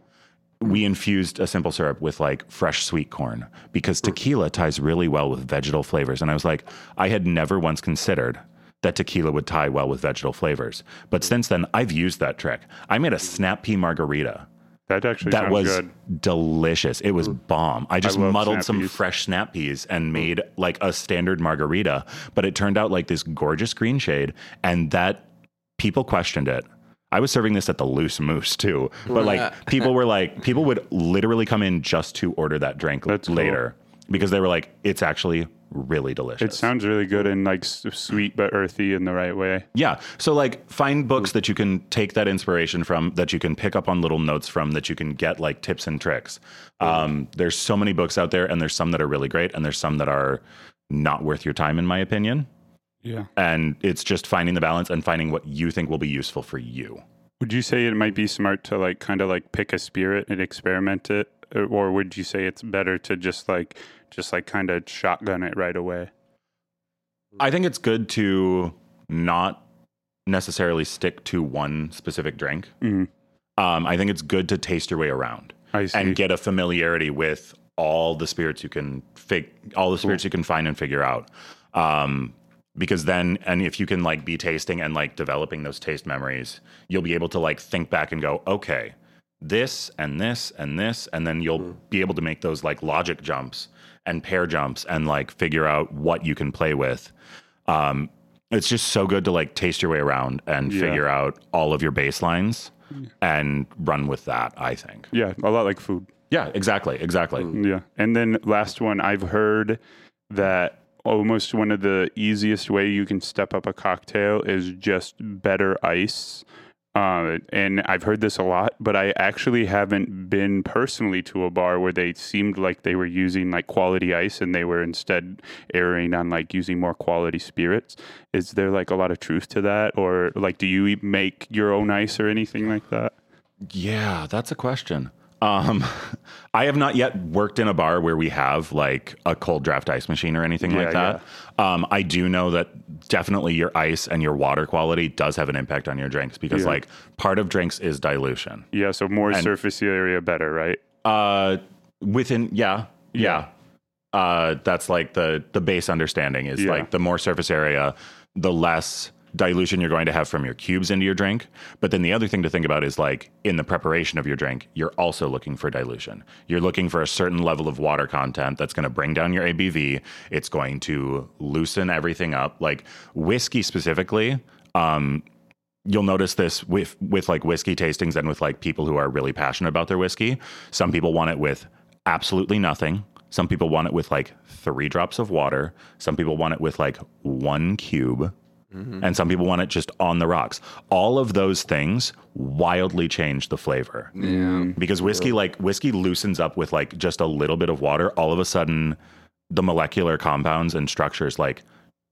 we infused a simple syrup with like fresh sweet corn because tequila ties really well with vegetal flavors. And I was like, I had never once considered that tequila would tie well with vegetal flavors. But since then, I've used that trick. I made a snap pea margarita that actually that was good. delicious. It was mm. bomb. I just love muddled some peas. fresh snap peas and mm. made like a standard margarita, but it turned out like this gorgeous green shade. And that people questioned it. I was serving this at the Loose Moose too, but like <laughs> people were like, people would literally come in just to order that drink That's cool. later because they were like, it's actually really delicious. It sounds really good and like sweet but earthy in the right way. Yeah. So like find books that you can take that inspiration from, that you can pick up on little notes from, that you can get like tips and tricks. Um, there's so many books out there and there's some that are really great and there's some that are not worth your time in my opinion. Yeah. And it's just finding the balance and finding what you think will be useful for you. Would you say it might be smart to like kind of like pick a spirit and experiment it, or, or would you say it's better to just like just like kind of shotgun it right away? I think it's good to not necessarily stick to one specific drink. Mhm. Um, I think it's good to taste your way around. And get a familiarity with all the spirits you can fig- all the spirits you can find and figure out. Um, because then, and if you can like be tasting and like developing those taste memories, you'll be able to like think back and go, okay, this and this and this, and then you'll be able to make those like logic jumps and pair jumps and like figure out what you can play with. Um, it's just so good to like taste your way around and Yeah. figure out all of your baselines and run with that. I think. Yeah, a lot like food. Yeah, exactly, exactly. Yeah. And then last one, I've heard that almost one of the easiest way you can step up a cocktail is just better ice. Uh, and I've heard this a lot, but I actually haven't been personally to a bar where they seemed like they were using like quality ice and they were instead erring on like using more quality spirits. Is there like a lot of truth to that? Or like, do you make your own ice or anything like that? Yeah, that's a question. Um, I have not yet worked in a bar where we have like a Kold-Draft ice machine or anything like Yeah, that. Um, I do know that definitely your ice and your water quality does have an impact on your drinks because Yeah. like part of drinks is dilution. Yeah. So more surface area, better, right? Uh, within yeah, yeah. Uh, that's like the the base understanding is Yeah. like the more surface area, the less dilution you're going to have from your cubes into your drink. But then the other thing to think about is like in the preparation of your drink, you're also looking for dilution. You're looking for a certain level of water content that's going to bring down your ABV. It's going to loosen everything up. Like whiskey specifically, um, you'll notice this with with like whiskey tastings and with like people who are really passionate about their whiskey. Some people want it with absolutely nothing. Some people want it with like three drops of water. Some people want it with like one cube. Mm-hmm. And some people want it just on the rocks. All of those things wildly change the flavor. Yeah. Because whiskey, like whiskey loosens up with like just a little bit of water. All of a sudden, the molecular compounds and structures like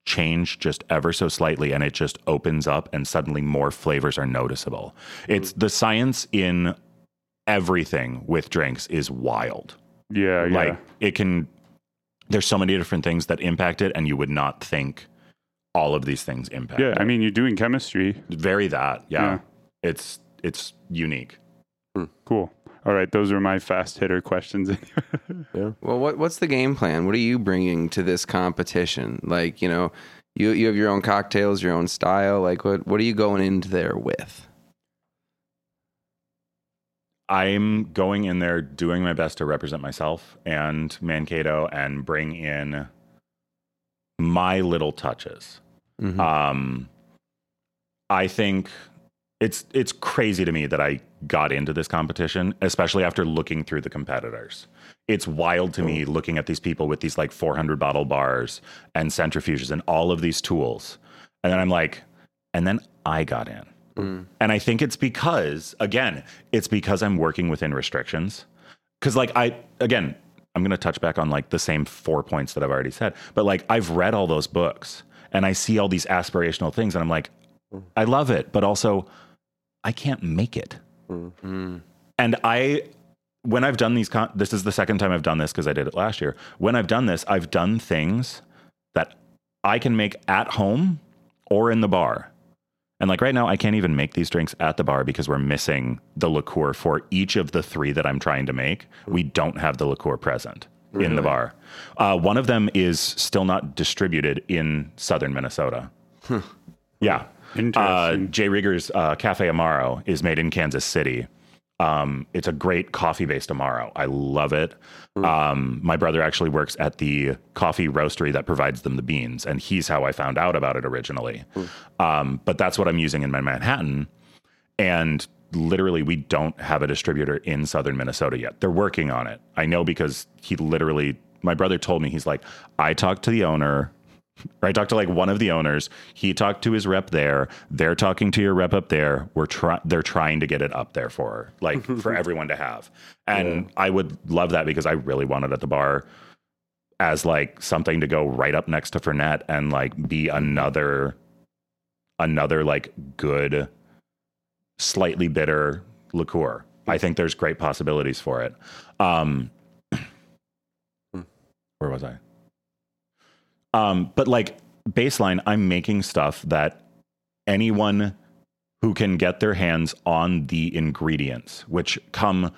change just ever so slightly and it just opens up and suddenly more flavors are noticeable. It's mm. the science in everything with drinks is wild. Yeah. Yeah. Like it can there's so many different things that impact it and you would not think all of these things impact. yeah. it. I mean, you're doing chemistry. very that. Yeah. Yeah. It's it's unique. Hmm. Cool. All right, those are my fast hitter questions. <laughs> Yeah. Well, what what's the game plan? What are you bringing to this competition? Like, you know, you you have your own cocktails, your own style. Like, what what are you going into there with? I'm going in there doing my best to represent myself and Mankato and bring in my little touches. Mhm. Um, I think it's it's crazy to me that I got into this competition, especially after looking through the competitors. It's wild to me looking at these people with these like 400 bottle bars and centrifuges and all of these tools, and then I'm like, and then I got in. And I think it's because, again, it's because I'm working within restrictions. Because, like, I, again, I'm going to touch back on like the same four points that I've already said, but like, I've read all those books and I see all these aspirational things and I'm like, I love it, but also I can't make it. Mm. And I, when I've done these, con- this is the second time I've done this because I did it last year. When I've done this, I've done things that I can make at home or in the bar. And like right now, I can't even make these drinks at the bar because we're missing the liqueur for each of the three that I'm trying to make. We don't have the liqueur present in the bar. Uh, one of them is still not distributed in southern Minnesota. Yeah. Uh. J. Rieger's uh, Caffè Amaro is made in Kansas City. Um, it's a great coffee based Amaro. I love it. Um, my brother actually works at the coffee roastery that provides them the beans, and he's how I found out about it originally. Um, but that's what I'm using in my Manhattan. And literally, we don't have a distributor in southern Minnesota yet. They're working on it. I know because he literally, my brother told me, he's like, I talked to the owner. <laughs> I talked to like one of the owners. He talked to his rep there. They're talking to your rep up there. We're trying. They're trying to get it up there for like <laughs> for everyone to have. And I would love that because I really want it at the bar as like something to go right up next to Fernet and like be another another like good, slightly bitter liqueur. I think there's great possibilities for it. Um, where was I? Um, but like baseline, I'm making stuff that anyone who can get their hands on the ingredients, which come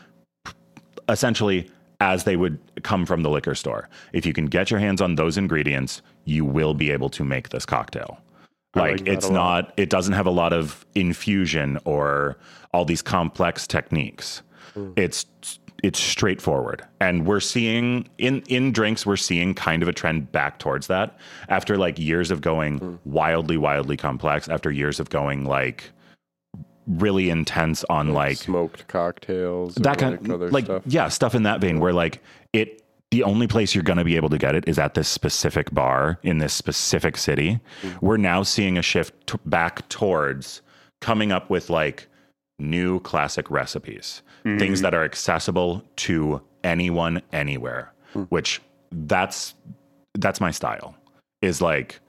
essentially as they would come from the liquor store. If you can get your hands on those ingredients, you will be able to make this cocktail. Like, like it's not, it doesn't have a lot of infusion or all these complex techniques. Hmm. It's it's straightforward, and we're seeing in in drinks we're seeing kind of a trend back towards that. After like years of going hmm. wildly wildly complex, after years of going like really intense on like smoked cocktails, that kind like, other like stuff. yeah stuff in that vein where like it the only place you're going to be able to get it is at this specific bar in this specific city. Mm-hmm. We're now seeing a shift t- back towards coming up with like new classic recipes mm-hmm. things that are accessible to anyone anywhere hmm. which that's that's my style is like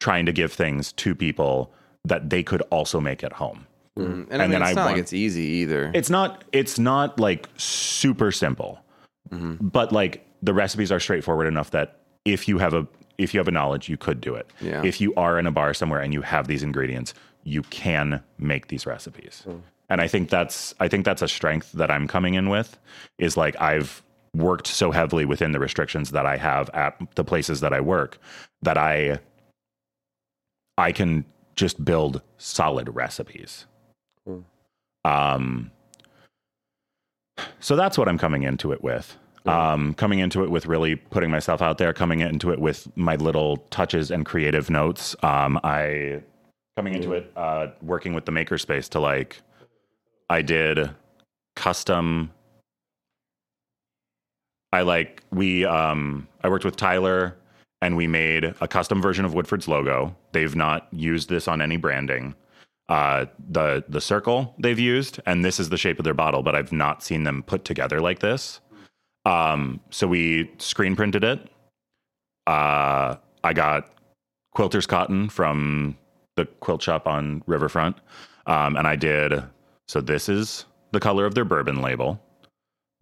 trying to give things to people that they could also make at home. Mm. And, I mean, then it's I not like it's easy either. it's not it's not like super simple. But like the recipes are straightforward enough that if you have a if you have a knowledge you could do it. Yeah. if you are in a bar somewhere and you have these ingredients you can make these recipes. And i think that's i think that's a strength that i'm coming in with is like i've worked so heavily within the restrictions that i have at the places that i work that i i can just build solid recipes. Um, so that's what I'm coming into it with. Um, coming into it with really putting myself out there, coming into it with my little touches and creative notes. Um, I coming into it, uh, working with the makerspace to like, I did custom. I like we um, I worked with Tyler and we made a custom version of Woodford's logo. They've not used this on any branding uh, the the circle they've used, and this is the shape of their bottle, but I've not seen them put together like this. Um, so we screen printed it. Uh, I got quilter's cotton from the quilt shop on Riverfront, um, and I did. So this is the color of their bourbon label.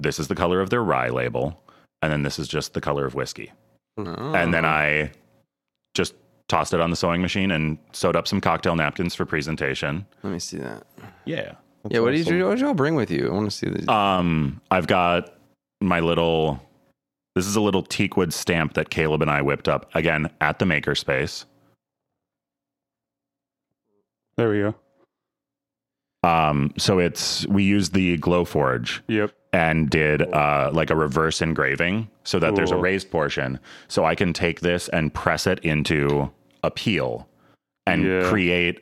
This is the color of their rye label, and then this is just the color of whiskey. Oh. And then I just tossed it on the sewing machine and sewed up some cocktail napkins for presentation. Let me see that. Yeah. yeah, what did you what did y'all bring with you? I want to see the. Um, I've got my little. This is a little teakwood stamp that Caleb and I whipped up again at the makerspace. There we go. Um, so it's we used the Glowforge Yep. and did uh, like a reverse engraving so that there's a raised portion. So I can take this and press it into a peel and Yeah. create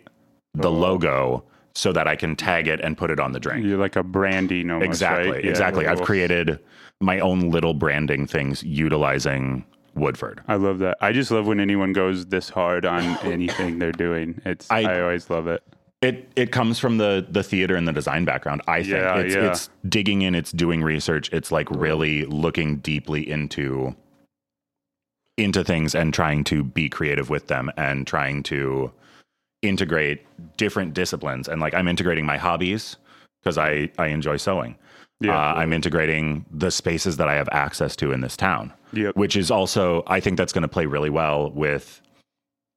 the logo so that I can tag it and put it on the drink. You're like a branding almost. exactly, right? Yeah, exactly. I've created my own little branding things utilizing Woodford. I love that. I just love when anyone goes this hard on <laughs> anything they're doing. It's I, I- always love it. It it comes from the the theater and the design background. I think Yeah, it's yeah. it's digging in, it's doing research, it's like really looking deeply into into things and trying to be creative with them and trying to integrate different disciplines. And like I'm integrating my hobbies because I I enjoy sewing. Yeah. Uh, I'm integrating the spaces that I have access to in this town, Yep. which is also I think that's going to play really well with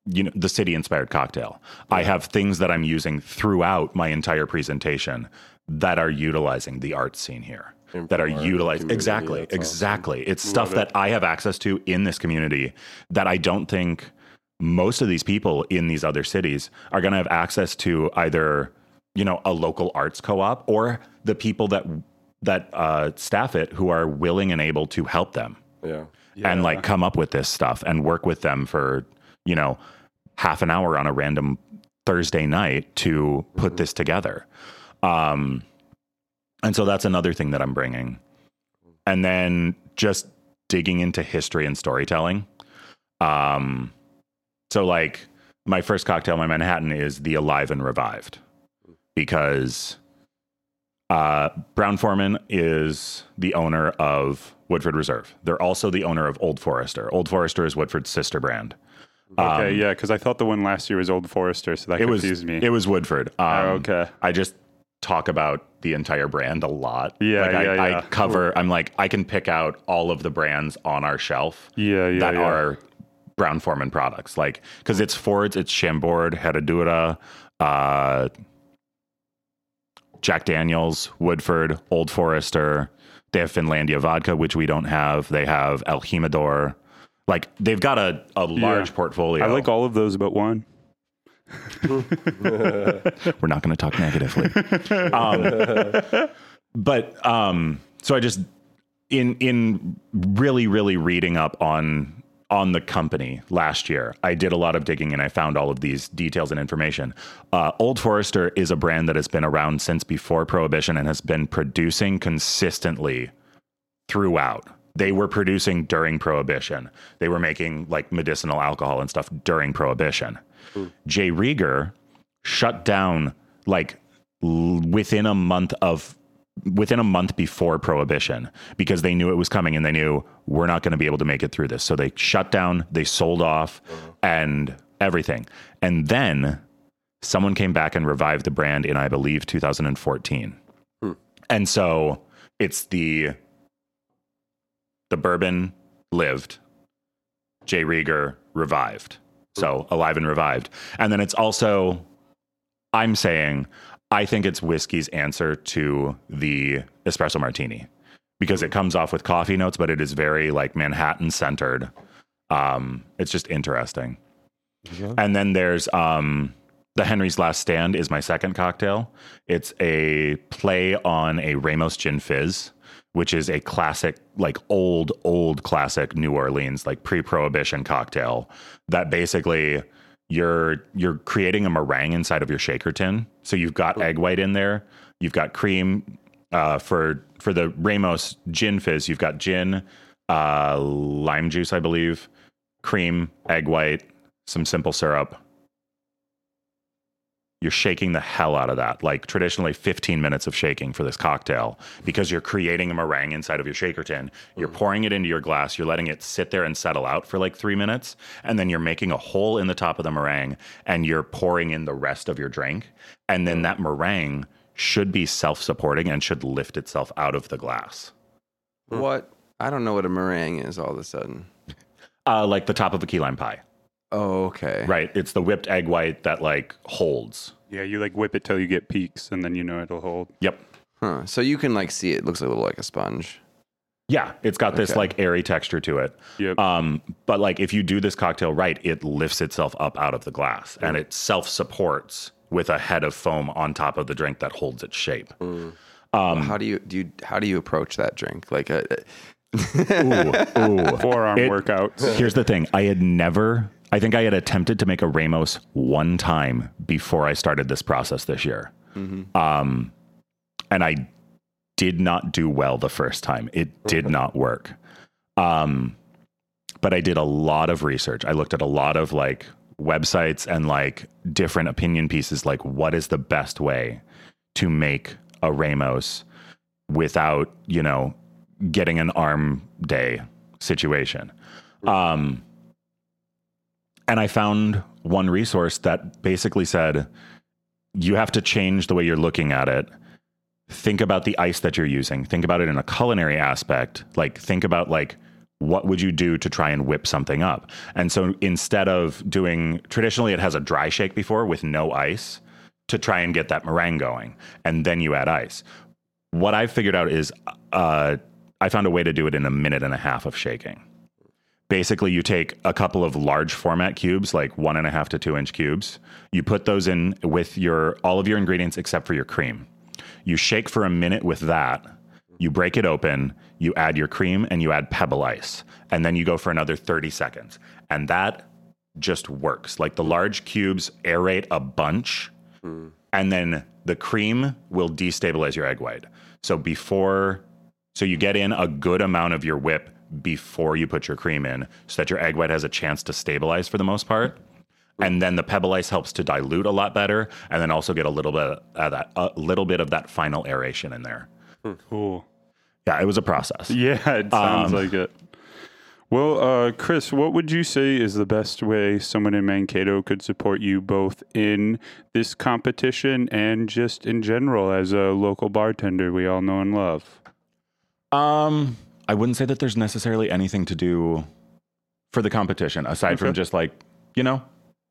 you know the city inspired cocktail. I have things that I'm using throughout my entire presentation that are utilizing the art scene here. That are utilizing community, exactly, awesome. exactly. It's stuff it. that I have access to in this community that I don't think most of these people in these other cities are going to have access to either you know a local arts co-op or the people that that uh, staff it who are willing and able to help them Yeah. and like come up with this stuff and work with them for you know half an hour on a random Thursday night to put this together. Um, and so that's another thing that I'm bringing. And then just digging into history and storytelling. Um, so like my first cocktail, my Manhattan is the Alive and Revived because uh, Brown-Forman is the owner of Woodford Reserve. They're also the owner of Old Forester. Old Forester is Woodford's sister brand. Okay, Um, yeah, because I thought the one last year was Old Forester, so that It was confused me. it was Woodford. Um, Oh, okay. I just talk about the entire brand a lot. Yeah, like I, yeah, I yeah. cover. I'm like I can pick out all of the brands on our shelf yeah, yeah, that yeah. are Brown-Forman products. Like because it's Ford's, it's Chambord, Herradura, uh, Jack Daniels, Woodford, Old Forester. They have Finlandia vodka, which we don't have. They have El Jimador. Like they've got a, a large portfolio. I like all of those but one. <laughs> We're not going to talk negatively. <laughs> um, but um, so I just in in really really reading up on on the company last year, I did a lot of digging and I found all of these details and information. Uh, Old Forester is a brand that has been around since before Prohibition and has been producing consistently throughout. They were producing during Prohibition. They were making like medicinal alcohol and stuff during Prohibition. J. Rieger shut down like l- within a month of within a month before prohibition because they knew it was coming and they knew we're not going to be able to make it through this. So they shut down they sold off and everything. And then someone came back and revived the brand in i believe 2014 hmm. and so it's the the bourbon lived j. rieger revived. So hmm. alive and revived. And then it's also i'm saying I think it's whiskey's answer to the espresso martini because it comes off with coffee notes, but it is very like Manhattan centered. Um, it's just interesting. And then there's um, the Henry's Last Stand is my second cocktail. It's a play on a Ramos Gin Fizz, which is a classic, like old, old classic New Orleans, like pre-prohibition cocktail that basically you're you're creating a meringue inside of your shaker tin. So you've got egg white in there, you've got cream uh, for for the Ramos gin fizz. You've got gin, uh, lime juice, I believe, cream, egg white, some simple syrup. You're shaking the hell out of that. Like traditionally, 15 minutes of shaking for this cocktail because you're creating a meringue inside of your shaker tin. You're mm. pouring it into your glass. You're letting it sit there and settle out for like three minutes. And then you're making a hole in the top of the meringue and you're pouring in the rest of your drink. And then mm. that meringue should be self supporting and should lift itself out of the glass. Hmm. What? I don't know what a meringue is all of a sudden. Uh, like the top of a key lime pie, Oh, okay. right? It's the whipped egg white that like holds. Yeah, you like whip it till you get peaks, and then you know it'll hold. Yep. Huh. So you can like see it. it looks a little like a sponge. Yeah, it's got this Okay. like airy texture to it. Yep. Um, but like if you do this cocktail right, it lifts itself up out of the glass and it self supports with a head of foam on top of the drink that holds its shape. Um, how do you do? You, how do you approach that drink? Like a, <laughs> ooh, ooh. Forearm It- workouts. Here's the thing: I had never. I think I had attempted to make a Ramos one time before I started this process this year, um, and I did not do well the first time. It did not work. Um, but I did a lot of research. I looked at a lot of like websites and like different opinion pieces. Like, what is the best way to make a Ramos without you know getting an arm day situation? Um, and I found one resource that basically said you have to change the way you're looking at it. Think about the ice that you're using. Think about it in a culinary aspect. Like, think about like, what would you do to try and whip something up? And so instead of doing traditionally, it has a dry shake before with no ice to try and get that meringue going, and then you add ice. What I've figured out is uh, I found a way to do it in a minute and a half of shaking basically you take a couple of large format cubes like one and a half to two inch cubes. You put those in with your all of your ingredients except for your cream. You shake for a minute with that. You break it open. You add your cream and you add pebble ice. And then you go for another 30 seconds. And that just works. Like the large cubes aerate a bunch. Hmm. And then the cream will destabilize your egg white. So before so you get in a good amount of your whip before you put your cream in so that your egg white has a chance to stabilize for the most part. And then the pebble ice helps to dilute a lot better and then also get a little bit of that a little bit of that final aeration in there. Cool. Yeah, it was a process. <laughs> Yeah, it sounds Um, like it. Well, uh, Chris, what would you say is the best way someone in Mankato could support you both in this competition and just in general as a local bartender we all know and love? Um I wouldn't say that there's necessarily anything to do for the competition aside from just like, you know,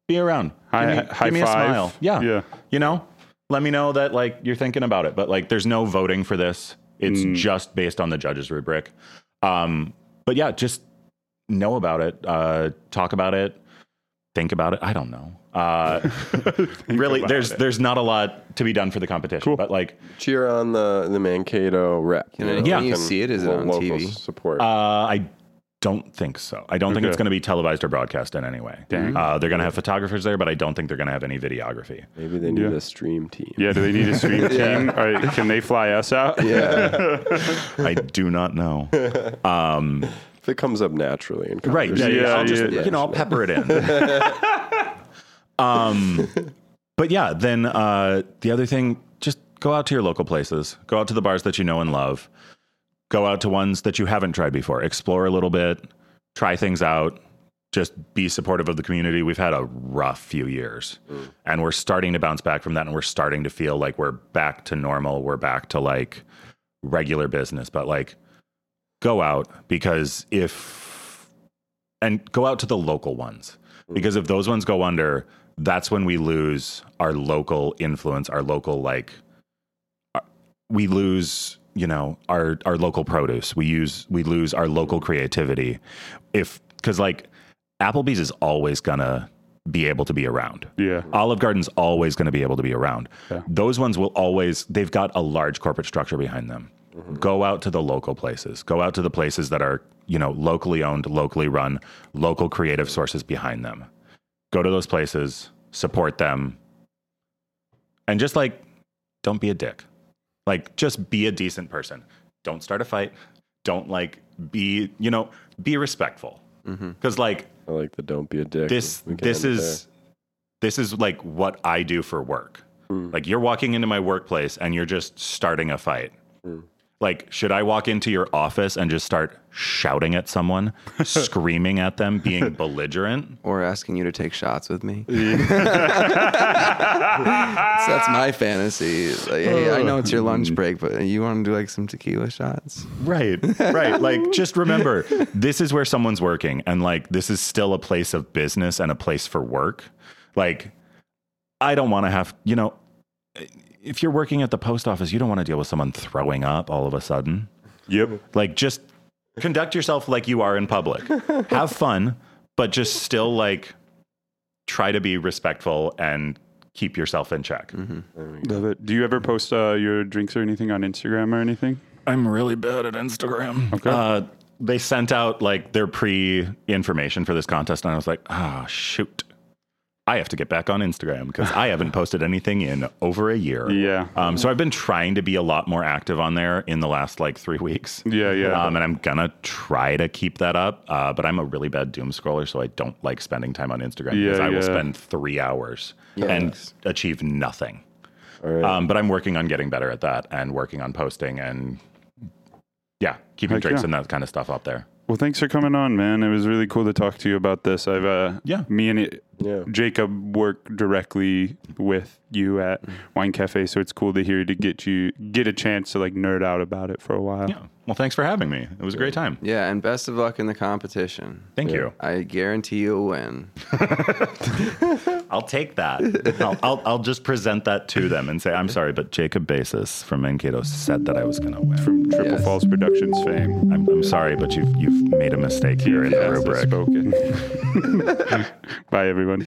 be around. Hi, give me, high give me five. a smile. Yeah. Yeah. You know, let me know that like you're thinking about it, but like there's no voting for this. It's Mm. just based on the judge's rubric. Um, but yeah, just know about it, uh, talk about it, think about it. I don't know. Uh, <laughs> really, there's it. there's not a lot to be done for the competition, but like Cheer on the the Mankato rep. Can, you know, Yeah. can you see it? Is it lo- on local TV? Support. uh, I don't think so. I don't think it's going to be televised or broadcast in any way. Dang. Uh, they're going to have photographers there, but I don't think they're going to have any videography. Maybe they need yeah. a stream team. Yeah, do they need a stream <laughs> team? All right, can they fly us out? Yeah. I do not know. <laughs> if it comes up naturally in Right. Yeah, yeah, Yeah, I'll just, yeah. you know, I'll pepper it in. Um, <laughs> but yeah, then uh, the other thing, just go out to your local places. Go out to the bars that you know and love. Go out to ones that you haven't tried before. Explore a little bit. Try things out. Just be supportive of the community. We've had a rough few years, and we're starting to bounce back from that, and we're starting to feel like we're back to normal. We're back to like regular business, but like go out because if and go out to the local ones because if those ones go under that's when we lose our local influence our local like uh, we lose you know our our local produce we use we lose our local creativity if because like applebee's is always gonna be able to be around Yeah. Olive Garden's always going to be able to be around. Yeah. Those ones will always, they've got a large corporate structure behind them. Go out to the local places. Go out to the places that are, you know, locally owned, locally run, local creative sources behind them. Go to those places, support them, and just like, don't be a dick. Like, just be a decent person. Don't start a fight. Don't like be, you know, be respectful. Because, like, I like the don't be a dick. this this is this is like what I do for work. Hmm. Like you're walking into my workplace and you're just starting a fight. Hmm. Like should I walk into your office and just start shouting at someone, <laughs> screaming at them, being belligerent? Or asking you to take shots with me. <laughs> So that's my fantasy. Like, hey, I know it's your lunch oh. break, but you want to do like some tequila shots? Right. Right. like just remember <laughs> this is where someone's working and like this is still a place of business and a place for work. Like I don't want to have, you know, if you're working at the post office, you don't want to deal with someone throwing up all of a sudden. Yep. Like just conduct yourself like you are in public. <laughs> have fun, but just still like try to be respectful and keep yourself in check. Love it. Do you ever post uh, your drinks or anything on Instagram or anything? I'm really bad at Instagram. Okay. Uh, they sent out like their pre information for this contest, and I was like, oh, shoot. I have to get back on Instagram because I haven't <laughs> posted anything in over a year. Yeah. Um, so I've been trying to be a lot more active on there in the last like three weeks. Yeah, yeah. Um, and I'm gonna try to keep that up. Uh, but I'm a really bad doom scroller, so I don't like spending time on Instagram because Yeah, I will spend three hours and achieve nothing. All right. Um, but I'm working on getting better at that and working on posting and yeah, keeping Heck drinks yeah. and that kind of stuff up there. Well, thanks for coming on, man. It was really cool to talk to you about this. I've uh, Yeah. me and it, yeah. Jacob work directly with you at Wine Cafe, so it's cool to hear to get you get a chance to like nerd out about it for a while. Yeah. Well, thanks for having me. It was a great time. Yeah, and best of luck in the competition. Thank you. I guarantee you'll win. <laughs> I'll take that. I'll, I'll, I'll just present that to them and say, I'm sorry, but Jacob Basis from Mankato said that I was going to win. From Triple Yes. Falls Productions fame. I'm, I'm sorry, but you've, you've made a mistake here in the rubric. spoken. <laughs> Bye, everyone.